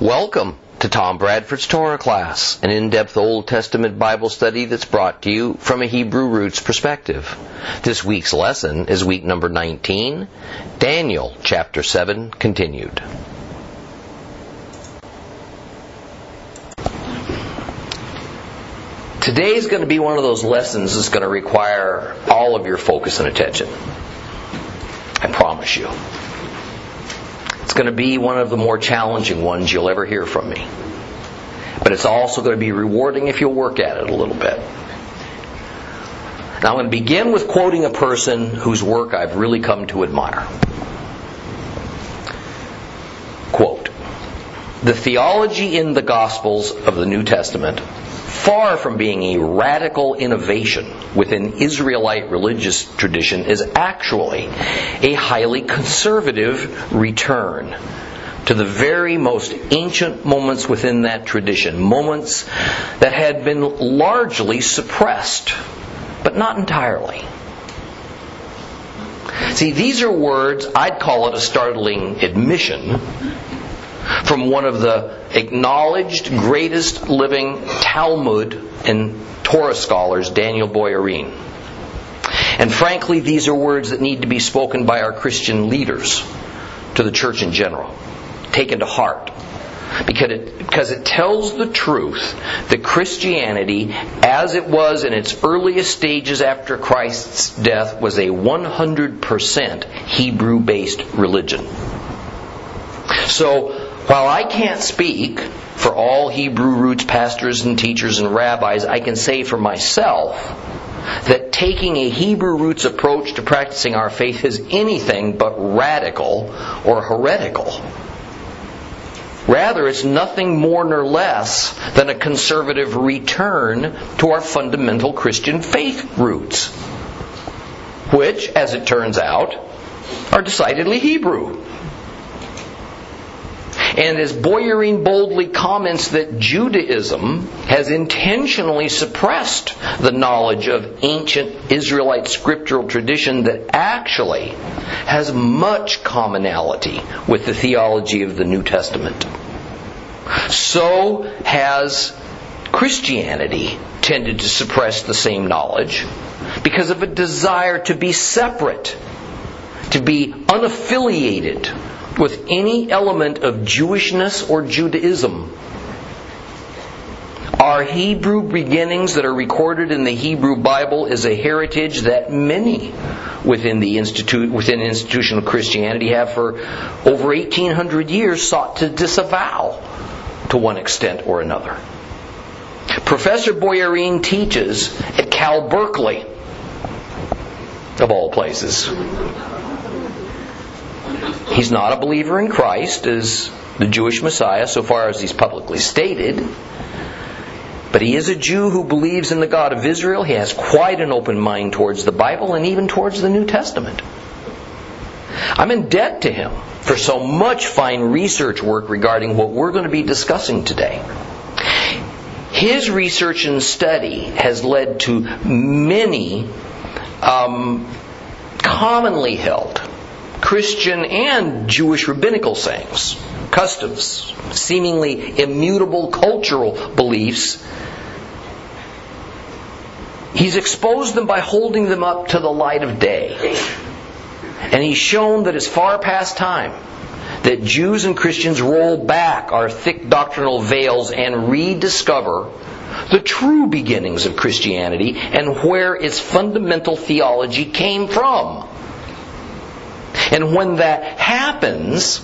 Welcome to Tom Bradford's Torah class, an in-depth Old Testament Bible study that's brought to you from a Hebrew roots perspective. This week's lesson is week number 19, Daniel chapter 7 continued. Today is going to be one of those lessons that's going to require all of your focus and attention. I promise you. It's going to be one of the more challenging ones you'll ever hear from me. But it's also going to be rewarding if you'll work at it a little bit. Now I'm going to begin with quoting a person whose work I've really come to admire. Quote, the theology in the Gospels of the New Testament far from being a radical innovation within Israelite religious tradition, is actually a highly conservative return to the very most ancient moments within that tradition, moments that had been largely suppressed, but not entirely. See, these are words, I'd call it a startling admission from one of the acknowledged greatest living Talmud and Torah scholars, Daniel Boyarin. And frankly, these are words that need to be spoken by our Christian leaders to the church in general, taken to heart. Because it, because it tells the truth that Christianity, as it was in its earliest stages after Christ's death, was a 100% Hebrew based religion. So, while I can't speak for all Hebrew roots pastors and teachers and rabbis, I can say for myself that taking a Hebrew roots approach to practicing our faith is anything but radical or heretical. Rather, it's nothing more nor less than a conservative return to our fundamental Christian faith roots, which, as it turns out, are decidedly Hebrew. And as Boyarin boldly comments that Judaism has intentionally suppressed the knowledge of ancient Israelite scriptural tradition that actually has much commonality with the theology of the New Testament. So has Christianity tended to suppress the same knowledge because of a desire to be separate, to be unaffiliated with any element of Jewishness or Judaism. Our Hebrew beginnings that are recorded in the Hebrew Bible is a heritage that many within the institute within institutional Christianity have for over 1800 years sought to disavow to one extent or another. Professor Boyarin teaches at Cal Berkeley of all places He's not a believer in Christ as the Jewish Messiah so far as he's publicly stated. But he is a Jew who believes in the God of Israel. He has quite an open mind towards the Bible and even towards the New Testament. I'm in debt to him for so much fine research work regarding what we're going to be discussing today. His research and study has led to many um, commonly held Christian and Jewish rabbinical sayings, customs, seemingly immutable cultural beliefs. He's exposed them by holding them up to the light of day. And he's shown that it's far past time that Jews and Christians roll back our thick doctrinal veils and rediscover the true beginnings of Christianity and where its fundamental theology came from. And when that happens,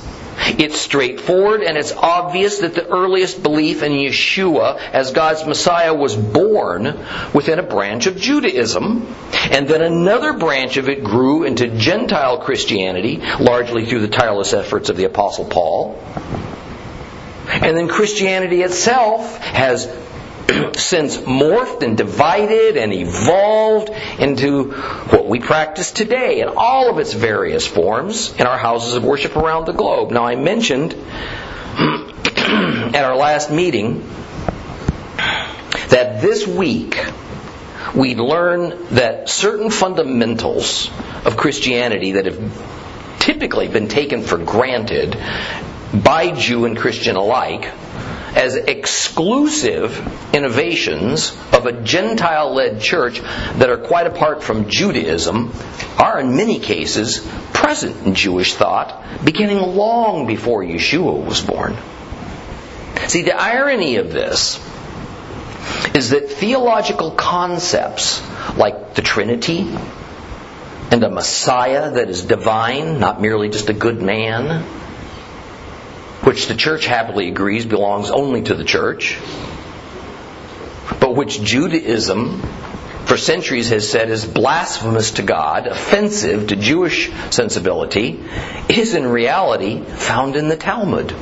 it's straightforward and it's obvious that the earliest belief in Yeshua as God's Messiah was born within a branch of Judaism, and then another branch of it grew into Gentile Christianity, largely through the tireless efforts of the Apostle Paul. And then Christianity itself has since morphed and divided and evolved into what we practice today in all of its various forms in our houses of worship around the globe. Now, I mentioned at our last meeting that this week we learn that certain fundamentals of Christianity that have typically been taken for granted by Jew and Christian alike as exclusive innovations of a Gentile led church that are quite apart from Judaism are in many cases present in Jewish thought beginning long before Yeshua was born. See, the irony of this is that theological concepts like the Trinity and a Messiah that is divine, not merely just a good man, which the church happily agrees belongs only to the church, but which Judaism for centuries has said is blasphemous to God, offensive to Jewish sensibility, is in reality found in the Talmud.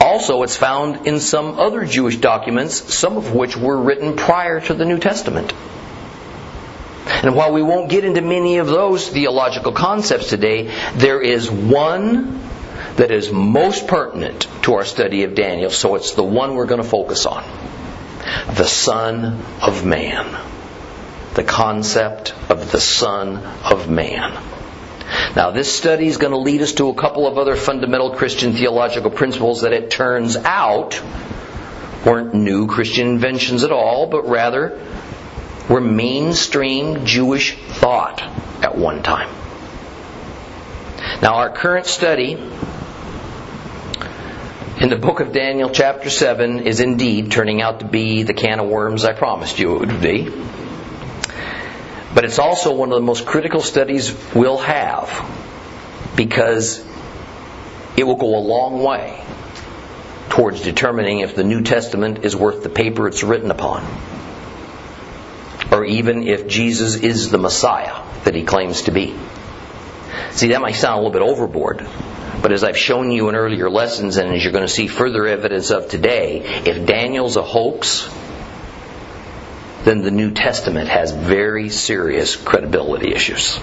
Also, it's found in some other Jewish documents, some of which were written prior to the New Testament. And while we won't get into many of those theological concepts today, there is one that is most pertinent to our study of Daniel, so it's the one we're going to focus on. The Son of Man. The concept of the Son of Man. Now, this study is going to lead us to a couple of other fundamental Christian theological principles that it turns out weren't new Christian inventions at all, but rather were mainstream Jewish thought at one time. Now, our current study in the book of Daniel, chapter 7, is indeed turning out to be the can of worms I promised you it would be. But it's also one of the most critical studies we'll have because it will go a long way towards determining if the New Testament is worth the paper it's written upon or even if Jesus is the Messiah that he claims to be. See, that might sound a little bit overboard, but as I've shown you in earlier lessons, and as you're going to see further evidence of today, if Daniel's a hoax, then the New Testament has very serious credibility issues.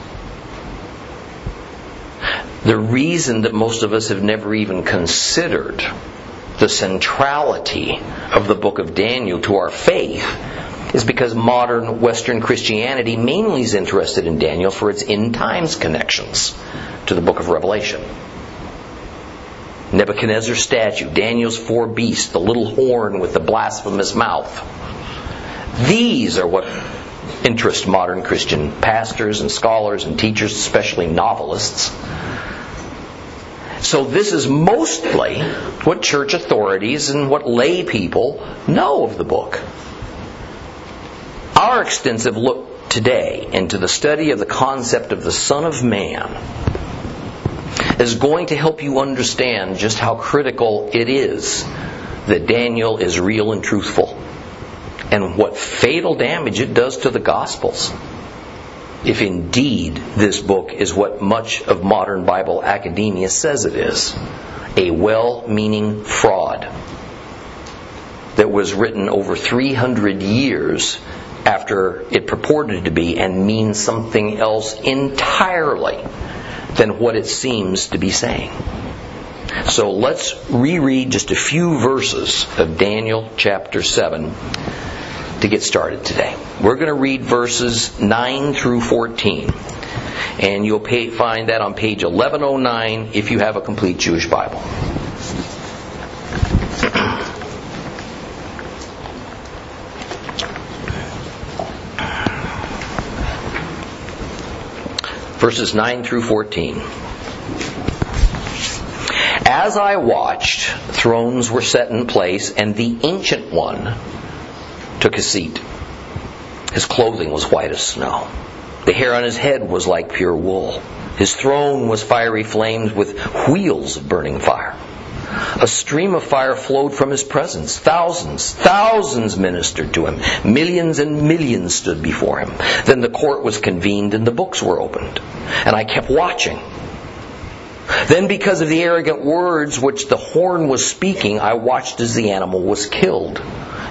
The reason that most of us have never even considered the centrality of the book of Daniel to our faith is because modern Western Christianity mainly is interested in Daniel for its end times connections to the book of Revelation. Nebuchadnezzar's statue, Daniel's four beasts, the little horn with the blasphemous mouth. These are what interest modern Christian pastors and scholars and teachers, especially novelists. So this is mostly what church authorities and what lay people know of the book. Our extensive look today into the study of the concept of the Son of Man is going to help you understand just how critical it is that Daniel is real and truthful and what fatal damage it does to the Gospels. If indeed this book is what much of modern Bible academia says it is a well meaning fraud that was written over 300 years after it purported to be and means something else entirely than what it seems to be saying. So let's reread just a few verses of Daniel chapter 7 to get started today. We're going to read verses 9 through 14. And you'll pay, find that on page 1109 if you have a complete Jewish Bible. Verses 9 through 14. As I watched, thrones were set in place, and the Ancient One took his seat. His clothing was white as snow. The hair on his head was like pure wool. His throne was fiery flames with wheels of burning fire. A stream of fire flowed from his presence. Thousands, thousands ministered to him. Millions and millions stood before him. Then the court was convened and the books were opened. And I kept watching. Then, because of the arrogant words which the horn was speaking, I watched as the animal was killed.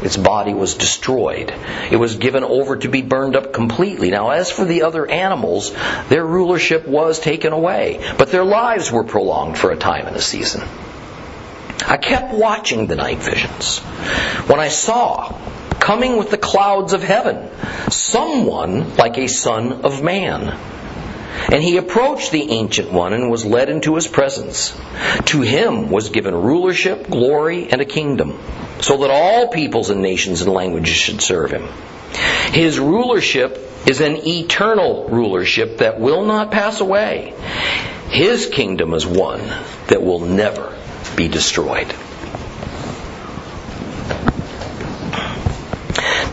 Its body was destroyed. It was given over to be burned up completely. Now, as for the other animals, their rulership was taken away, but their lives were prolonged for a time and a season. I kept watching the night visions. When I saw, coming with the clouds of heaven, someone like a son of man. And he approached the Ancient One and was led into his presence. To him was given rulership, glory, and a kingdom, so that all peoples and nations and languages should serve him. His rulership is an eternal rulership that will not pass away. His kingdom is one that will never be destroyed.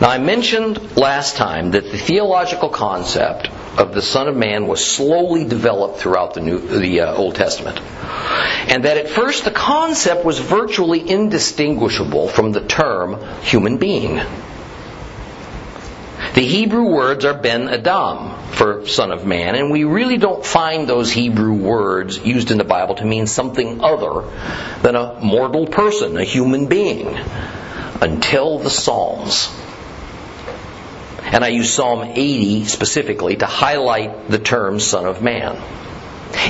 Now, I mentioned last time that the theological concept of the Son of Man was slowly developed throughout the, New, the uh, Old Testament. And that at first the concept was virtually indistinguishable from the term human being. The Hebrew words are Ben Adam for Son of Man, and we really don't find those Hebrew words used in the Bible to mean something other than a mortal person, a human being, until the Psalms. And I use Psalm 80 specifically to highlight the term Son of Man.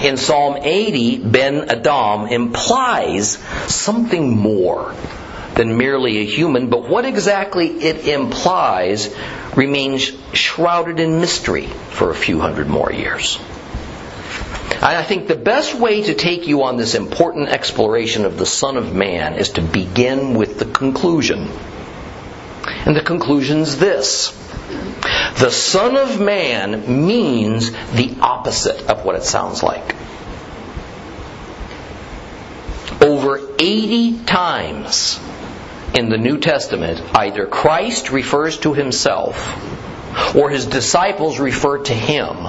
In Psalm 80, Ben Adam implies something more than merely a human, but what exactly it implies remains shrouded in mystery for a few hundred more years. I think the best way to take you on this important exploration of the Son of Man is to begin with the conclusion. And the conclusion is this. The Son of Man means the opposite of what it sounds like. Over 80 times in the New Testament, either Christ refers to himself or his disciples refer to him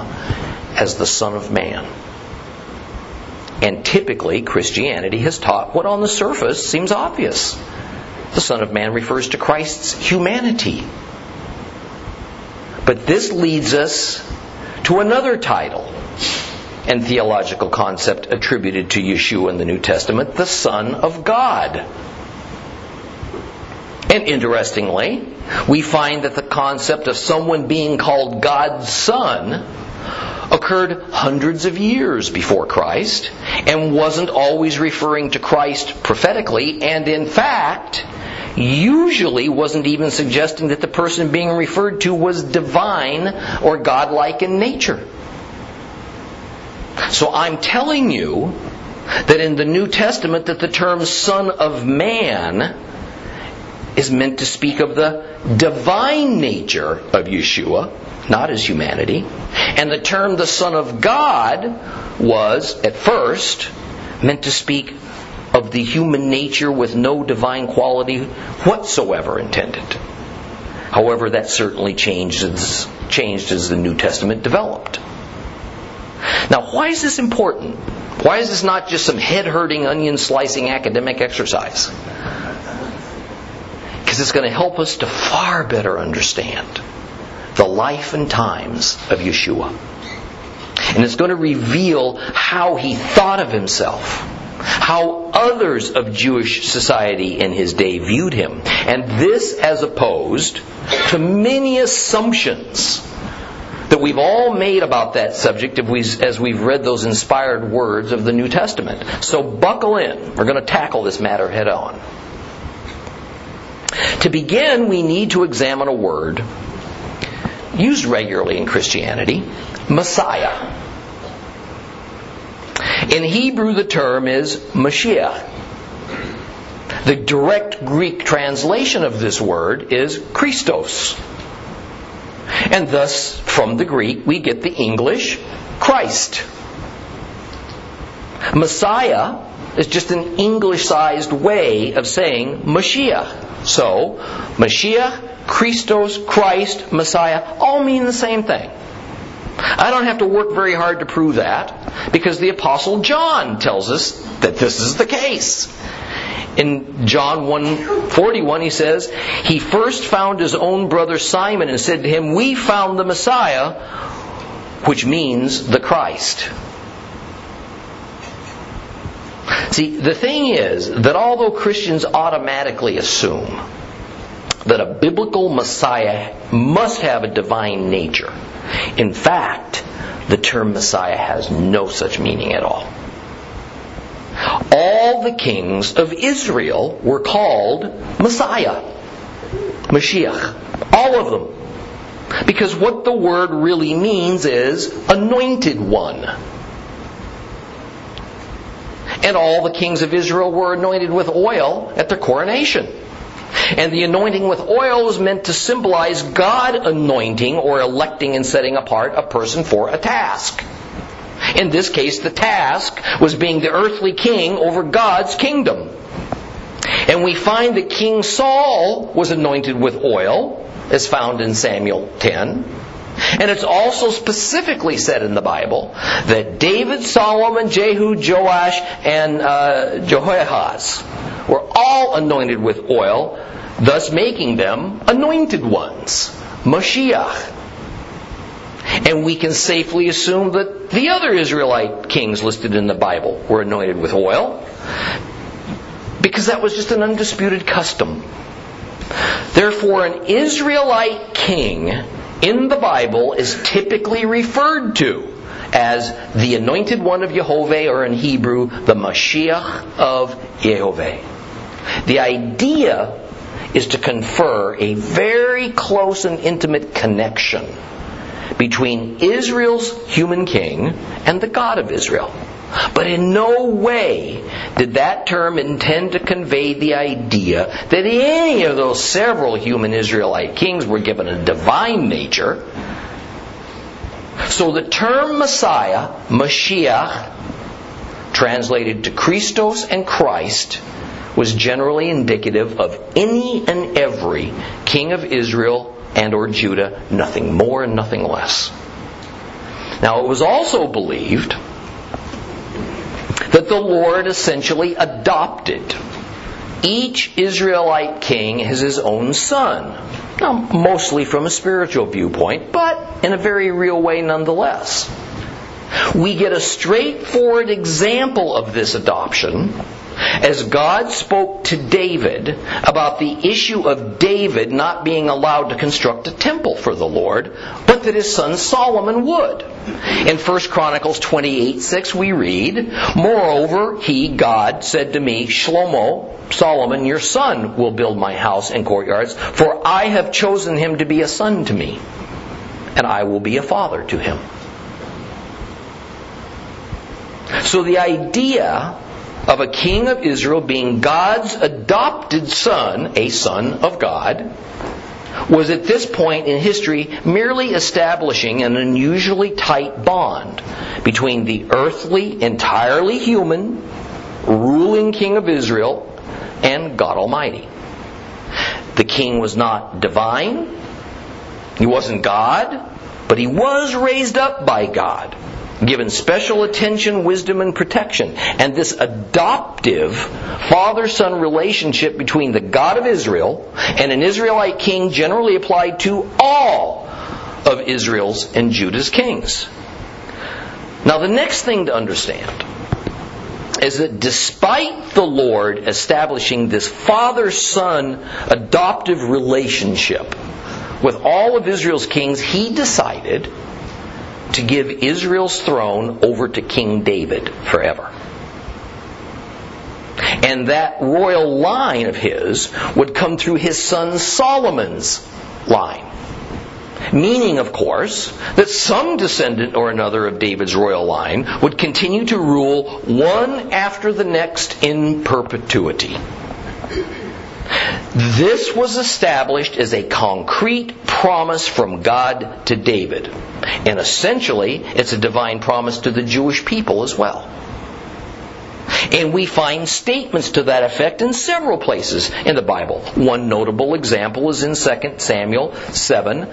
as the Son of Man. And typically, Christianity has taught what on the surface seems obvious. The Son of Man refers to Christ's humanity. But this leads us to another title and theological concept attributed to Yeshua in the New Testament, the Son of God. And interestingly, we find that the concept of someone being called God's Son occurred hundreds of years before Christ and wasn't always referring to Christ prophetically, and in fact, usually wasn't even suggesting that the person being referred to was divine or godlike in nature. So I'm telling you that in the New Testament that the term Son of Man is meant to speak of the divine nature of Yeshua, not his humanity. And the term the Son of God was, at first, meant to speak of the human nature with no divine quality whatsoever intended. However, that certainly changed as, changed as the New Testament developed. Now, why is this important? Why is this not just some head hurting, onion slicing academic exercise? Because it's going to help us to far better understand the life and times of Yeshua. And it's going to reveal how he thought of himself, how others of Jewish society in his day viewed him, and this as opposed to many assumptions that we've all made about that subject as we've read those inspired words of the New Testament. So buckle in. We're going to tackle this matter head on. To begin, we need to examine a word used regularly in Christianity Messiah. In Hebrew, the term is Mashiach. The direct Greek translation of this word is Christos. And thus, from the Greek, we get the English Christ. Messiah is just an English sized way of saying Mashiach. So, Mashiach, Christos, Christ, Messiah, all mean the same thing. I don't have to work very hard to prove that because the apostle John tells us that this is the case. In John 1:41 he says, "He first found his own brother Simon and said to him, "We found the Messiah," which means the Christ. See, the thing is that although Christians automatically assume that a biblical Messiah must have a divine nature, in fact, the term Messiah has no such meaning at all. All the kings of Israel were called Messiah, Mashiach, all of them. Because what the word really means is anointed one. And all the kings of Israel were anointed with oil at their coronation. And the anointing with oil was meant to symbolize God anointing or electing and setting apart a person for a task. In this case, the task was being the earthly king over God's kingdom. And we find that King Saul was anointed with oil, as found in Samuel 10. And it's also specifically said in the Bible that David, Solomon, Jehu, Joash, and uh, Jehoahaz were all anointed with oil, thus making them anointed ones. Mashiach. And we can safely assume that the other Israelite kings listed in the Bible were anointed with oil because that was just an undisputed custom. Therefore, an Israelite king in the Bible is typically referred to as the anointed one of Jehovah, or in Hebrew, the Mashiach of Jehovah. The idea is to confer a very close and intimate connection between Israel's human king and the God of Israel. But in no way did that term intend to convey the idea that any of those several human Israelite kings were given a divine nature. So the term Messiah, Mashiach, translated to Christos and Christ, was generally indicative of any and every king of Israel and or Judah, nothing more and nothing less. Now it was also believed that the Lord essentially adopted each Israelite king as his own son. Now, mostly from a spiritual viewpoint, but in a very real way nonetheless. We get a straightforward example of this adoption as God spoke to David about the issue of David not being allowed to construct a temple for the Lord, but that his son Solomon would. In 1 Chronicles 28 6, we read, Moreover, he, God, said to me, Shlomo, Solomon, your son will build my house and courtyards, for I have chosen him to be a son to me, and I will be a father to him. So the idea of a king of Israel being God's adopted son, a son of God, was at this point in history merely establishing an unusually tight bond between the earthly, entirely human, ruling king of Israel and God Almighty. The king was not divine, he wasn't God, but he was raised up by God given special attention, wisdom, and protection. And this adoptive father son relationship between the God of Israel and an Israelite king generally applied to all of Israel's and Judah's kings. Now, the next thing to understand is that despite the Lord establishing this father son adoptive relationship with all of Israel's kings, he decided to give Israel's throne over to King David forever. And that royal line of his would come through his son Solomon's line. Meaning, of course, that some descendant or another of David's royal line would continue to rule one after the next in perpetuity. This was established as a concrete promise from God to David. And essentially, it's a divine promise to the Jewish people as well. And we find statements to that effect in several places in the Bible. One notable example is in 2 Samuel 7,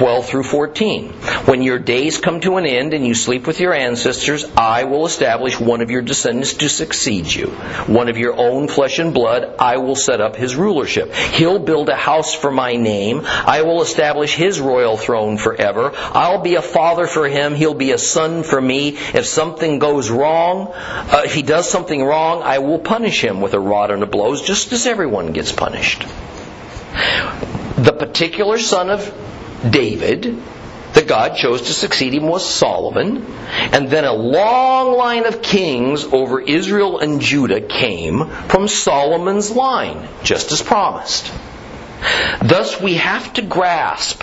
12 through 14. When your days come to an end and you sleep with your ancestors, I will establish one of your descendants to succeed you. One of your own flesh and blood, I will set up his rulership. He'll build a house for my name. I will establish his royal throne forever. I'll be a father for him. He'll be a son for me. If something goes wrong, uh, if he does something wrong, I will punish him with a rod and a blows, just as everyone gets punished. The particular son of David, that God chose to succeed him was Solomon, and then a long line of kings over Israel and Judah came from Solomon's line, just as promised. Thus, we have to grasp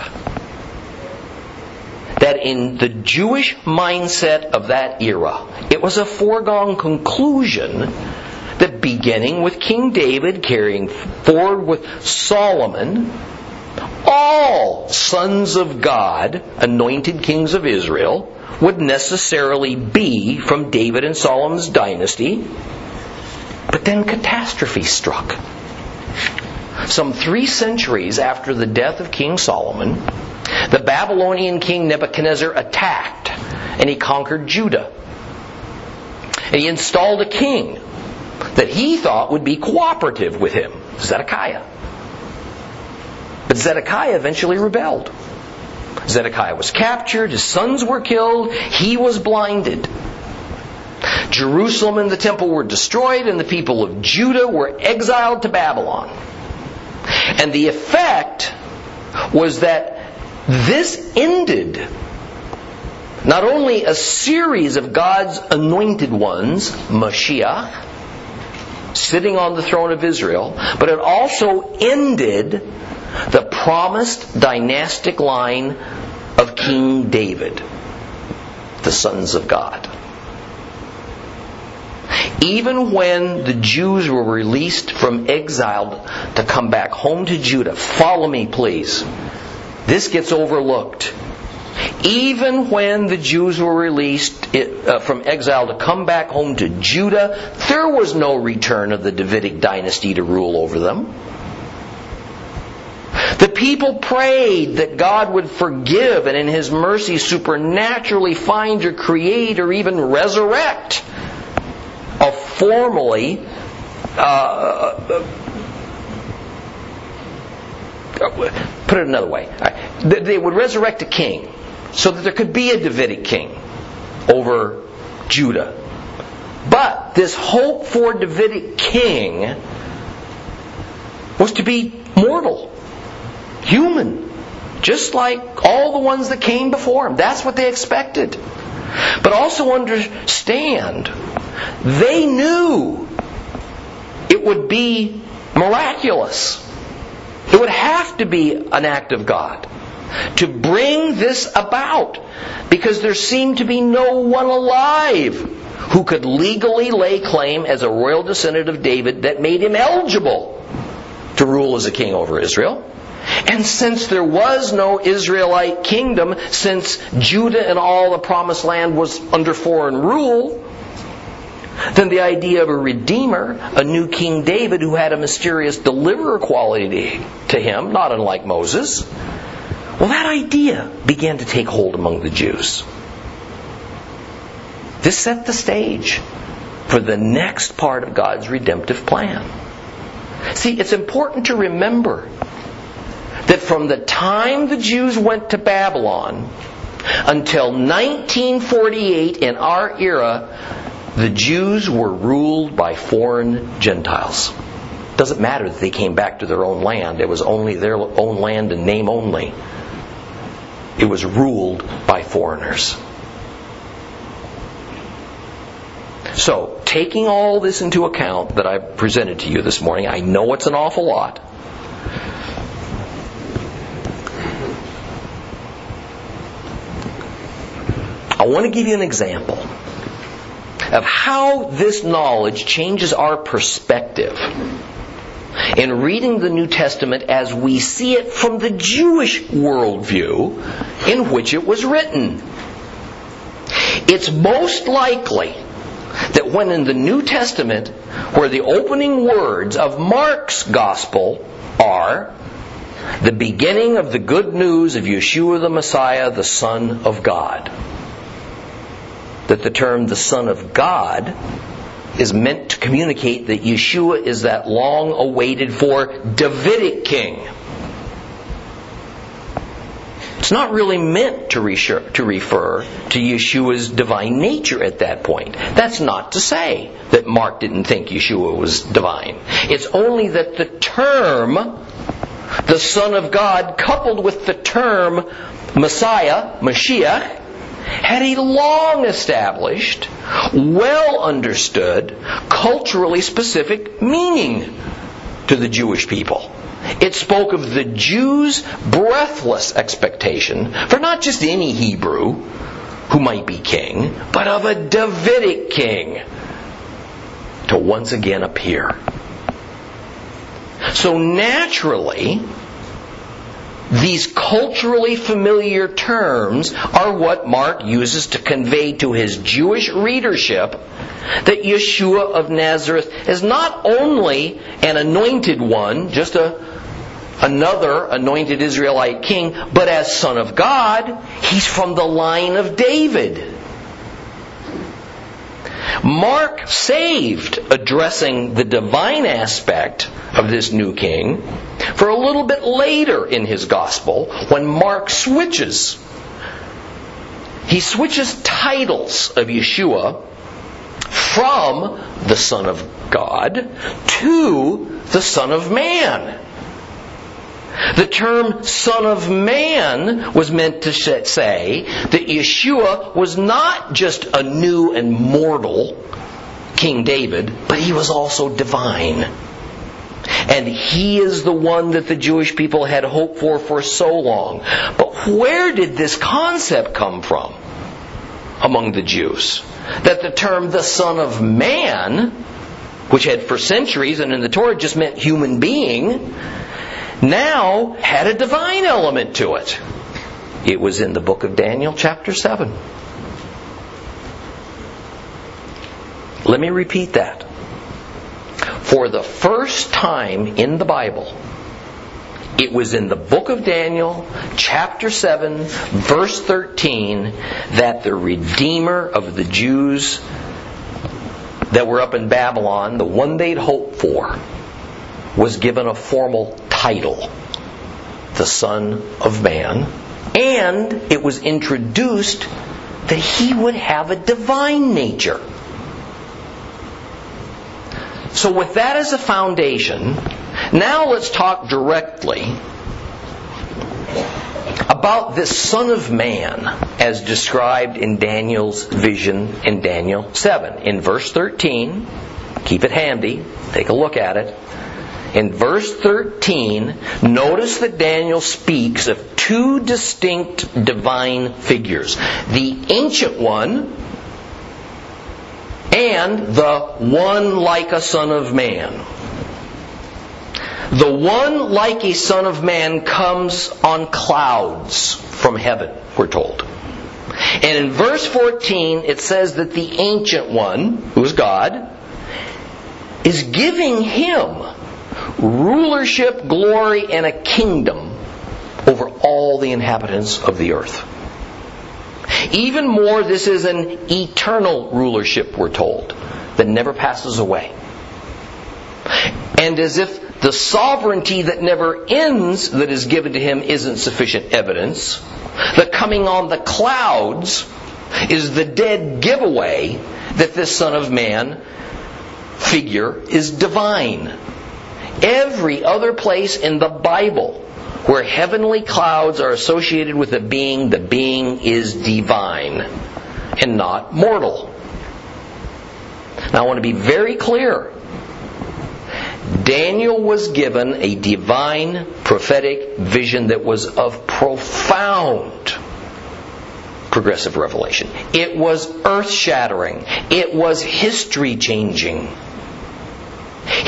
that in the Jewish mindset of that era, it was a foregone conclusion that beginning with King David, carrying forward with Solomon, all sons of God, anointed kings of Israel, would necessarily be from David and Solomon's dynasty. But then catastrophe struck. Some three centuries after the death of King Solomon, the Babylonian king Nebuchadnezzar attacked and he conquered Judah. And he installed a king that he thought would be cooperative with him, Zedekiah. But Zedekiah eventually rebelled. Zedekiah was captured, his sons were killed, he was blinded. Jerusalem and the temple were destroyed, and the people of Judah were exiled to Babylon. And the effect was that this ended not only a series of God's anointed ones, Mashiach, sitting on the throne of Israel, but it also ended the promised dynastic line of King David, the sons of God. Even when the Jews were released from exile to come back home to Judah, follow me please. This gets overlooked. Even when the Jews were released uh, from exile to come back home to Judah, there was no return of the Davidic dynasty to rule over them. People prayed that God would forgive and in His mercy supernaturally find or create or even resurrect a formally uh, put it another way. They would resurrect a king so that there could be a Davidic king over Judah. But this hope for Davidic king was to be mortal, human, just like all the ones that came before him. That's what they expected. But also understand, they knew it would be miraculous. It would have to be an act of God to bring this about because there seemed to be no one alive who could legally lay claim as a royal descendant of David that made him eligible to rule as a king over Israel. And since there was no Israelite kingdom, since Judah and all the promised land was under foreign rule, then the idea of a redeemer, a new King David who had a mysterious deliverer quality to him, not unlike Moses, well, that idea began to take hold among the Jews. This set the stage for the next part of God's redemptive plan. See, it's important to remember from the time the Jews went to Babylon until 1948 in our era, the Jews were ruled by foreign Gentiles. Doesn't matter that they came back to their own land. It was only their own land in name only. It was ruled by foreigners. So, taking all this into account that I've presented to you this morning, I know it's an awful lot. I want to give you an example of how this knowledge changes our perspective in reading the New Testament as we see it from the Jewish worldview in which it was written. It's most likely that when in the New Testament, where the opening words of Mark's gospel are, the beginning of the good news of Yeshua the Messiah, the Son of God that the term the Son of God is meant to communicate that Yeshua is that long awaited for Davidic king. It's not really meant to, refer to Yeshua's divine nature at that point. That's not to say that Mark didn't think Yeshua was divine. It's only that the term, the Son of God, coupled with the term Messiah, Mashiach, had a long established, well understood, culturally specific meaning to the Jewish people. it spoke of the Jews' breathless expectation for not just any Hebrew who might be king, but of a Davidic king to once again appear. So naturally, these culturally familiar terms are what Mark uses to convey to his Jewish readership that Yeshua of Nazareth is not only an anointed one, just a, another anointed Israelite king, but as Son of God, he's from the line of David. Mark saved addressing the divine aspect of this new king for a little bit later in his gospel when Mark switches. He switches titles of Yeshua from the Son of God to the Son of Man. The term Son of Man was meant to say that Yeshua was not just a new and mortal King David, but he was also divine. And he is the one that the Jewish people had hoped for for so long. But where did this concept come from among the Jews? That the term the Son of Man, which had for centuries and in the Torah just meant human being, now had a divine element to it. It was in the book of Daniel, chapter 7. Let me repeat that. For the first time in the Bible, it was in the book of Daniel, chapter 7, verse 13, that the Redeemer of the Jews that were up in Babylon, the one they'd hoped for, was given a formal title, the Son of Man, and it was introduced that he would have a divine nature. So, with that as a foundation, now let's talk directly about this Son of Man as described in Daniel's vision in Daniel 7. In verse 13, keep it handy, take a look at it. In verse 13, notice that Daniel speaks of two distinct divine figures. The ancient one and the one like a son of man. The one like a son of man comes on clouds from heaven, we're told. And in verse 14, it says that the ancient one, who is God, is giving him rulership, glory, and a kingdom over all the inhabitants of the earth. Even more, this is an eternal rulership, we're told, that never passes away. And as if the sovereignty that never ends that is given to him isn't sufficient evidence, the coming on the clouds is the dead giveaway that this Son of Man figure is divine. Every other place in the Bible where heavenly clouds are associated with a being, the being is divine and not mortal. Now I want to be very clear. Daniel was given a divine prophetic vision that was of profound progressive revelation. It was earth shattering. It was history changing.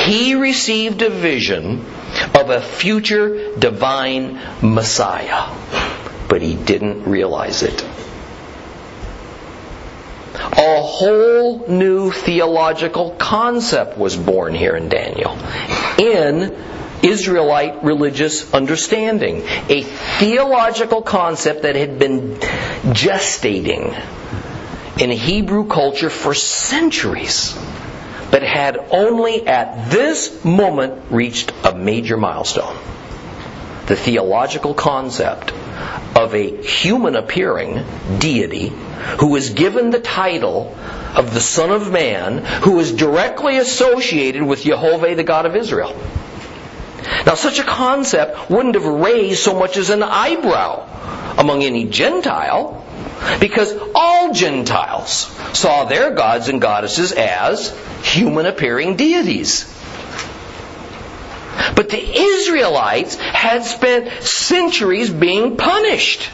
He received a vision of a future divine Messiah, but he didn't realize it. A whole new theological concept was born here in Daniel. In Israelite religious understanding. A theological concept that had been gestating in Hebrew culture for centuries but had only at this moment reached a major milestone. The theological concept of a human appearing deity who is given the title of the Son of Man, who is directly associated with Jehovah, the God of Israel. Now, such a concept wouldn't have raised so much as an eyebrow among any Gentile, because all Gentiles saw their gods and goddesses as human appearing deities. But the Israelites had spent centuries being punished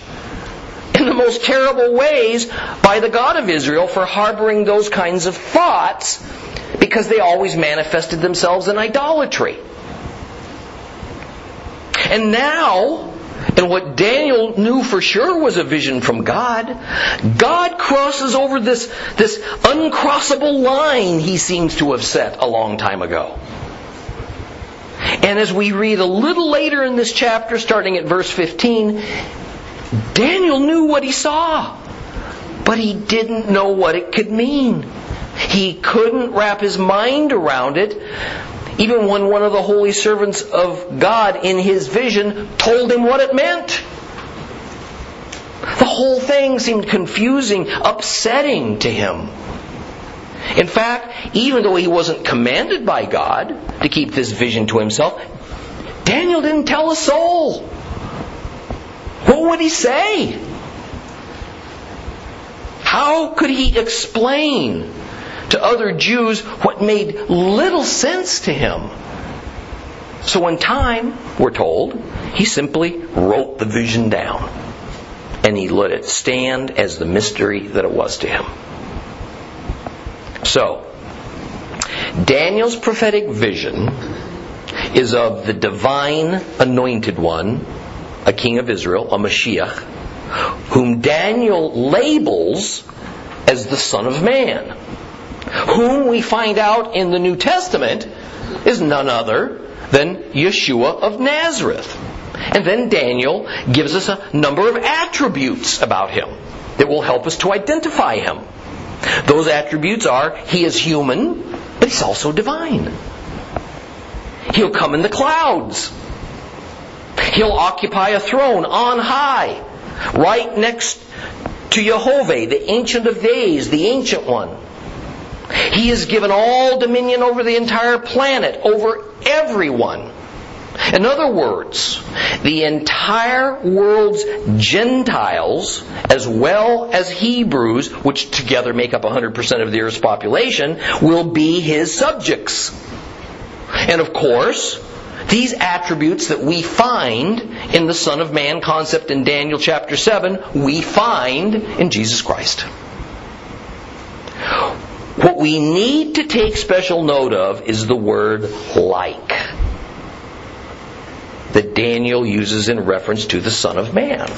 in the most terrible ways by the God of Israel for harboring those kinds of thoughts because they always manifested themselves in idolatry. And now, and what Daniel knew for sure was a vision from God, God crosses over this, this uncrossable line he seems to have set a long time ago. And as we read a little later in this chapter, starting at verse 15, Daniel knew what he saw, but he didn't know what it could mean. He couldn't wrap his mind around it, even when one of the holy servants of God in his vision told him what it meant. The whole thing seemed confusing, upsetting to him. In fact, even though he wasn't commanded by God to keep this vision to himself, Daniel didn't tell a soul. What would he say? How could he explain to other Jews what made little sense to him? So in time, we're told, he simply wrote the vision down and he let it stand as the mystery that it was to him. So, Daniel's prophetic vision is of the divine anointed one, a king of Israel, a Mashiach, whom Daniel labels as the Son of Man, whom we find out in the New Testament is none other than Yeshua of Nazareth. And then Daniel gives us a number of attributes about him that will help us to identify him. Those attributes are he is human, but he's also divine. He'll come in the clouds. He'll occupy a throne on high, right next to Jehovah, the Ancient of Days, the Ancient One. He is given all dominion over the entire planet, over everyone. In other words, the entire world's Gentiles, as well as Hebrews, which together make up 100% of the earth's population, will be his subjects. And of course, these attributes that we find in the Son of Man concept in Daniel chapter 7, we find in Jesus Christ. What we need to take special note of is the word like that Daniel uses in reference to the Son of Man.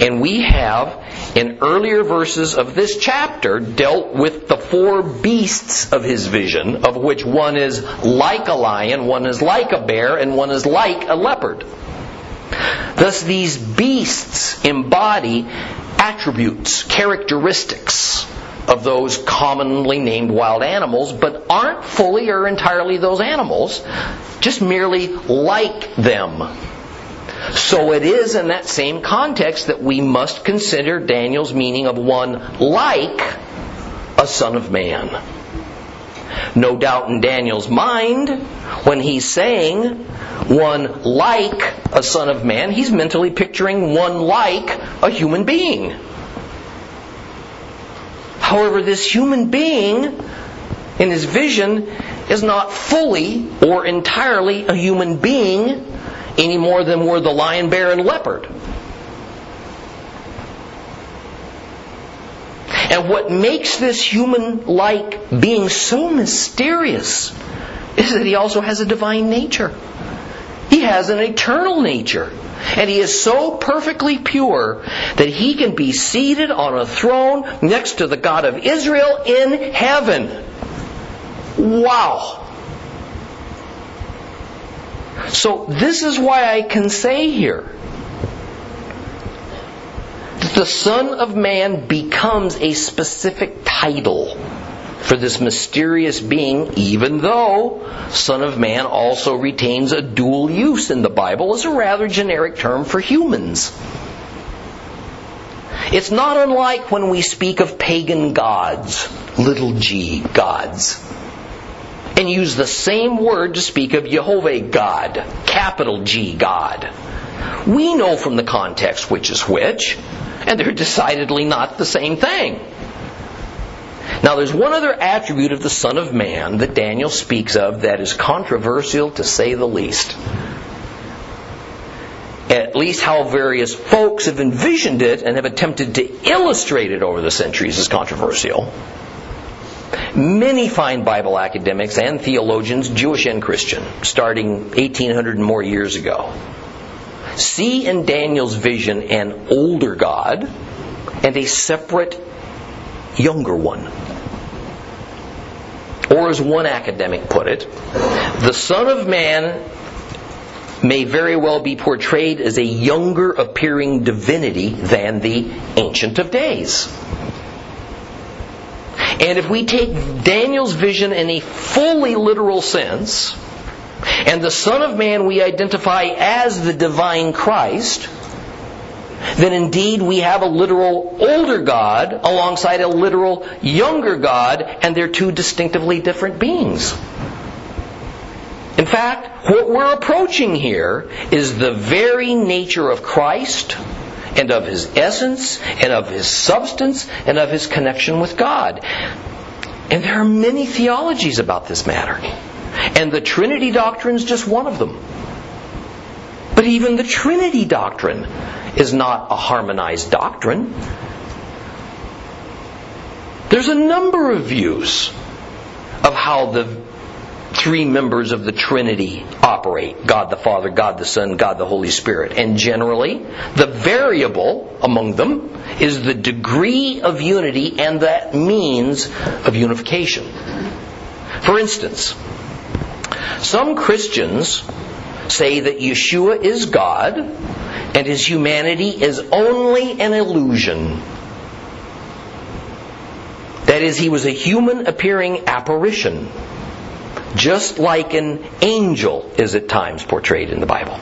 And we have, in earlier verses of this chapter, dealt with the four beasts of his vision, of which one is like a lion, one is like a bear, and one is like a leopard. Thus, these beasts embody attributes, characteristics of those commonly named wild animals, but aren't fully or entirely those animals, just merely like them. So it is in that same context that we must consider Daniel's meaning of one like a son of man. No doubt in Daniel's mind, when he's saying one like a son of man, he's mentally picturing one like a human being. However, this human being in his vision is not fully or entirely a human being any more than were the lion, bear, and leopard. And what makes this human like being so mysterious is that he also has a divine nature. He has an eternal nature. And he is so perfectly pure that he can be seated on a throne next to the God of Israel in heaven. Wow. So this is why I can say here that the Son of Man becomes a specific title for this mysterious being, even though Son of Man also retains a dual use in the Bible as a rather generic term for humans. It's not unlike when we speak of pagan gods, little g gods, and use the same word to speak of Jehovah God, capital G God. We know from the context which is which, and they're decidedly not the same thing. Now, there's one other attribute of the Son of Man that Daniel speaks of that is controversial to say the least. At least how various folks have envisioned it and have attempted to illustrate it over the centuries is controversial. Many fine Bible academics and theologians, Jewish and Christian, starting 1800 and more years ago, see in Daniel's vision an older God and a separate younger one. Or as one academic put it, the Son of Man may very well be portrayed as a younger appearing divinity than the Ancient of Days. And if we take Daniel's vision in a fully literal sense, and the Son of Man we identify as the divine Christ, then indeed we have a literal older God alongside a literal younger God, and they're two distinctively different beings. In fact, what we're approaching here is the very nature of Christ and of his essence and of his substance and of his connection with God. And there are many theologies about this matter. And the Trinity doctrine is just one of them. But even the Trinity doctrine is not a harmonized doctrine. There's a number of views of how the three members of the Trinity operate God the Father, God the Son, God the Holy Spirit. And generally, the variable among them is the degree of unity and that means of unification. For instance, some Christians say that Yeshua is God and his humanity is only an illusion. That is, he was a human appearing apparition just like an angel is at times portrayed in the Bible.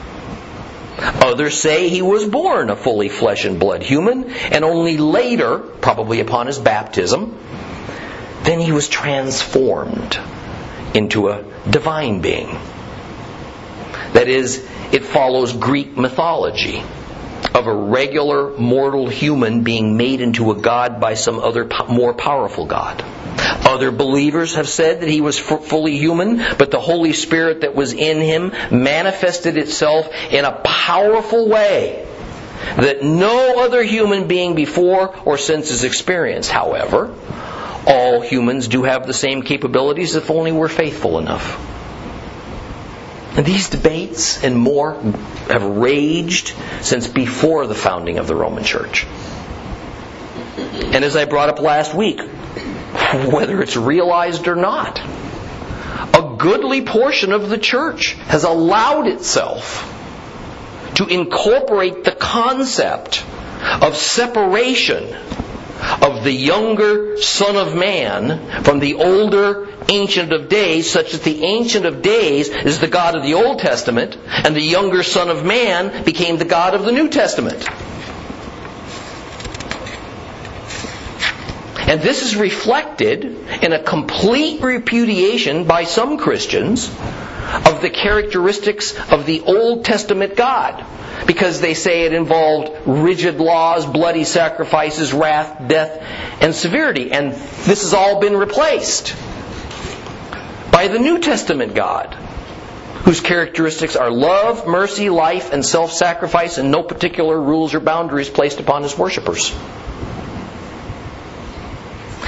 Others say he was born a fully flesh and blood human, and only later, probably upon his baptism, then he was transformed into a divine being. That is, it follows Greek mythology of a regular mortal human being made into a god by some other more powerful god. Other believers have said that he was fully human, but the Holy Spirit that was in him manifested itself in a powerful way that no other human being before or since has experienced. However, all humans do have the same capabilities if only we're faithful enough. And these debates and more have raged since before the founding of the Roman Church. And as I brought up last week, whether it's realized or not. A goodly portion of the church has allowed itself to incorporate the concept of separation of the younger Son of Man from the older Ancient of Days, such that the Ancient of Days is the God of the Old Testament, and the younger Son of Man became the God of the New Testament. And this is reflected in a complete repudiation by some Christians of the characteristics of the Old Testament God. Because they say it involved rigid laws, bloody sacrifices, wrath, death, and severity. And this has all been replaced by the New Testament God, whose characteristics are love, mercy, life, and self sacrifice, and no particular rules or boundaries placed upon his worshippers.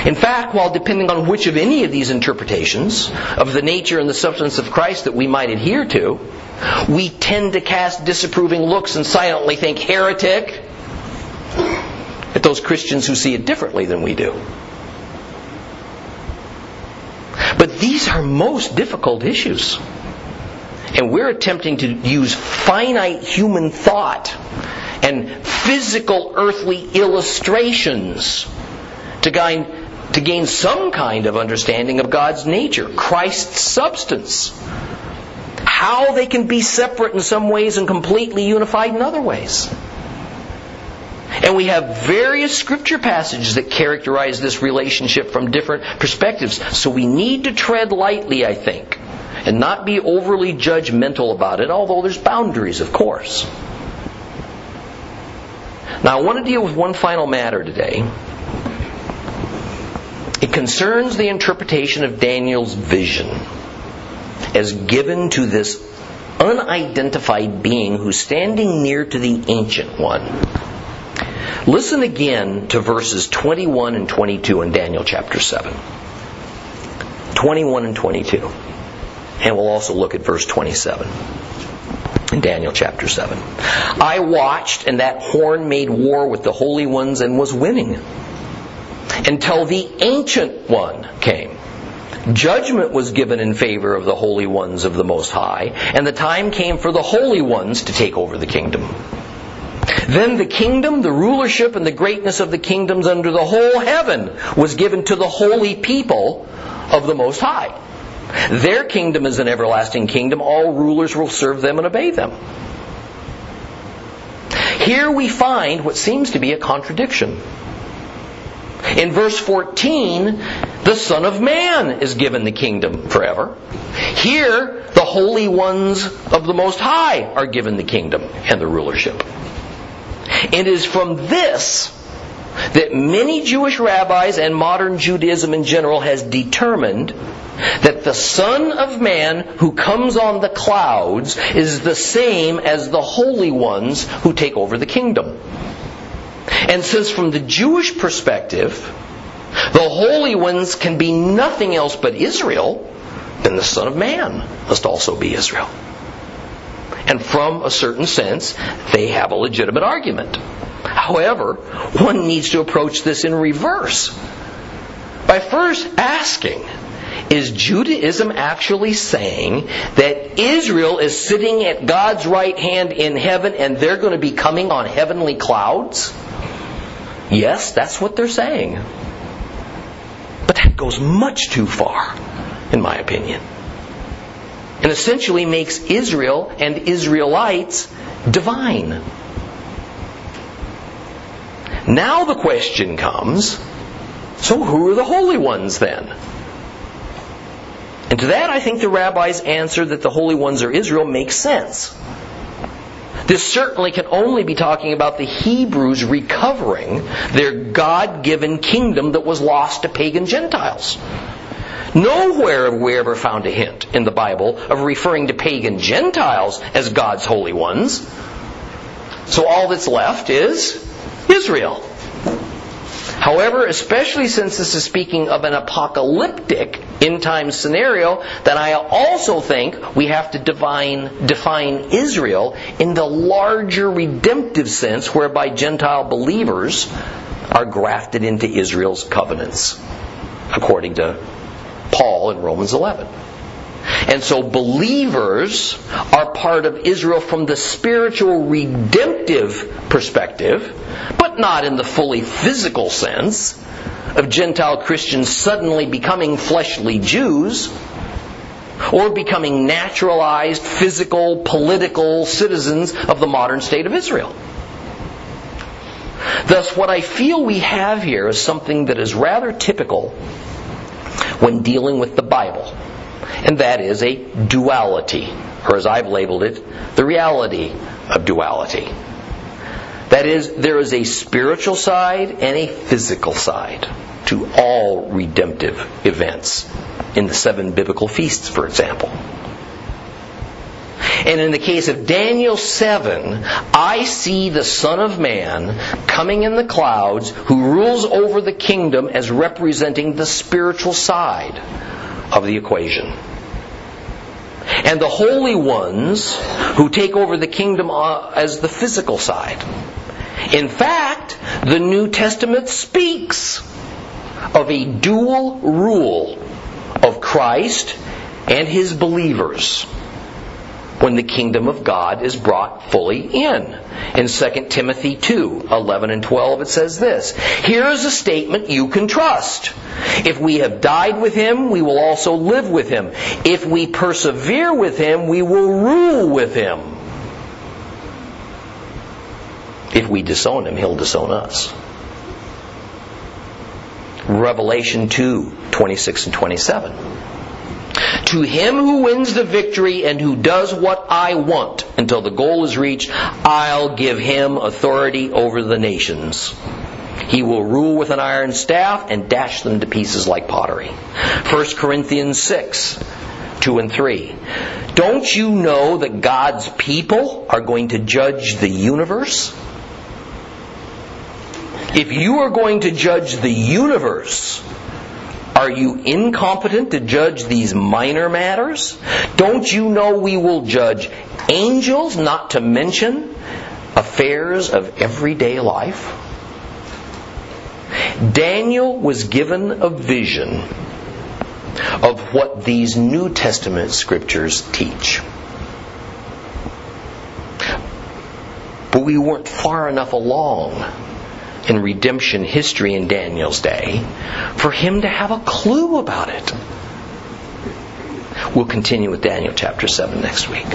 In fact, while depending on which of any of these interpretations of the nature and the substance of Christ that we might adhere to, we tend to cast disapproving looks and silently think heretic at those Christians who see it differently than we do. But these are most difficult issues. And we're attempting to use finite human thought and physical earthly illustrations to gain to gain some kind of understanding of God's nature, Christ's substance, how they can be separate in some ways and completely unified in other ways. And we have various scripture passages that characterize this relationship from different perspectives. So we need to tread lightly, I think, and not be overly judgmental about it, although there's boundaries, of course. Now, I want to deal with one final matter today It concerns the interpretation of Daniel's vision as given to this unidentified being who's standing near to the Ancient One. Listen again to verses 21 and 22 in Daniel chapter 7. 21 and 22. And we'll also look at verse 27 in Daniel chapter 7. I watched, and that horn made war with the holy ones and was winning until the ancient one came. Judgment was given in favor of the holy ones of the Most High, and the time came for the holy ones to take over the kingdom. Then the kingdom, the rulership, and the greatness of the kingdoms under the whole heaven was given to the holy people of the Most High. Their kingdom is an everlasting kingdom. All rulers will serve them and obey them. Here we find what seems to be a contradiction. In verse 14, the Son of Man is given the kingdom forever. Here, the holy ones of the Most High are given the kingdom and the rulership. It is from this that many Jewish rabbis and modern Judaism in general has determined that the Son of Man who comes on the clouds is the same as the holy ones who take over the kingdom. And since from the Jewish perspective, the holy ones can be nothing else but Israel, then the Son of Man must also be Israel. And from a certain sense, they have a legitimate argument. However, one needs to approach this in reverse by first asking, is Judaism actually saying that Israel is sitting at God's right hand in heaven and they're going to be coming on heavenly clouds? Yes, that's what they're saying. But that goes much too far, in my opinion. And essentially makes Israel and Israelites divine. Now the question comes so who are the holy ones then? And to that, I think the rabbi's answer that the holy ones are Israel makes sense. This certainly can only be talking about the Hebrews recovering their God given kingdom that was lost to pagan Gentiles. Nowhere have we ever found a hint in the Bible of referring to pagan Gentiles as God's holy ones. So all that's left is Israel. However, especially since this is speaking of an apocalyptic end time scenario, then I also think we have to define, define Israel in the larger redemptive sense whereby Gentile believers are grafted into Israel's covenants, according to Paul in Romans 11. And so believers are part of Israel from the spiritual redemptive perspective, but not in the fully physical sense of Gentile Christians suddenly becoming fleshly Jews or becoming naturalized physical political citizens of the modern state of Israel. Thus, what I feel we have here is something that is rather typical when dealing with the Bible and that is a duality, or as I've labeled it, the reality of duality. That is, there is a spiritual side and a physical side to all redemptive events in the seven biblical feasts, for example. And in the case of Daniel 7, I see the Son of Man coming in the clouds who rules over the kingdom as representing the spiritual side of the equation. And the holy ones who take over the kingdom uh, as the physical side. In fact, the New Testament speaks of a dual rule of Christ and his believers when the kingdom of God is brought fully in. In 2 Timothy 2, 11 and 12 it says this, Here is a statement you can trust. If we have died with him, we will also live with him. If we persevere with him, we will rule with him. If we disown him, he'll disown us. Revelation 2, 26 and 27. To him who wins the victory and who does what I want until the goal is reached, I'll give him authority over the nations. He will rule with an iron staff and dash them to pieces like pottery. 1 Corinthians 6, 2 and 3. Don't you know that God's people are going to judge the universe? If you are going to judge the universe, are you incompetent to judge these minor matters? Don't you know we will judge angels, not to mention affairs of everyday life? Daniel was given a vision of what these New Testament scriptures teach. But we weren't far enough along in redemption history in Daniel's day for him to have a clue about it. We'll continue with Daniel chapter 7 next week.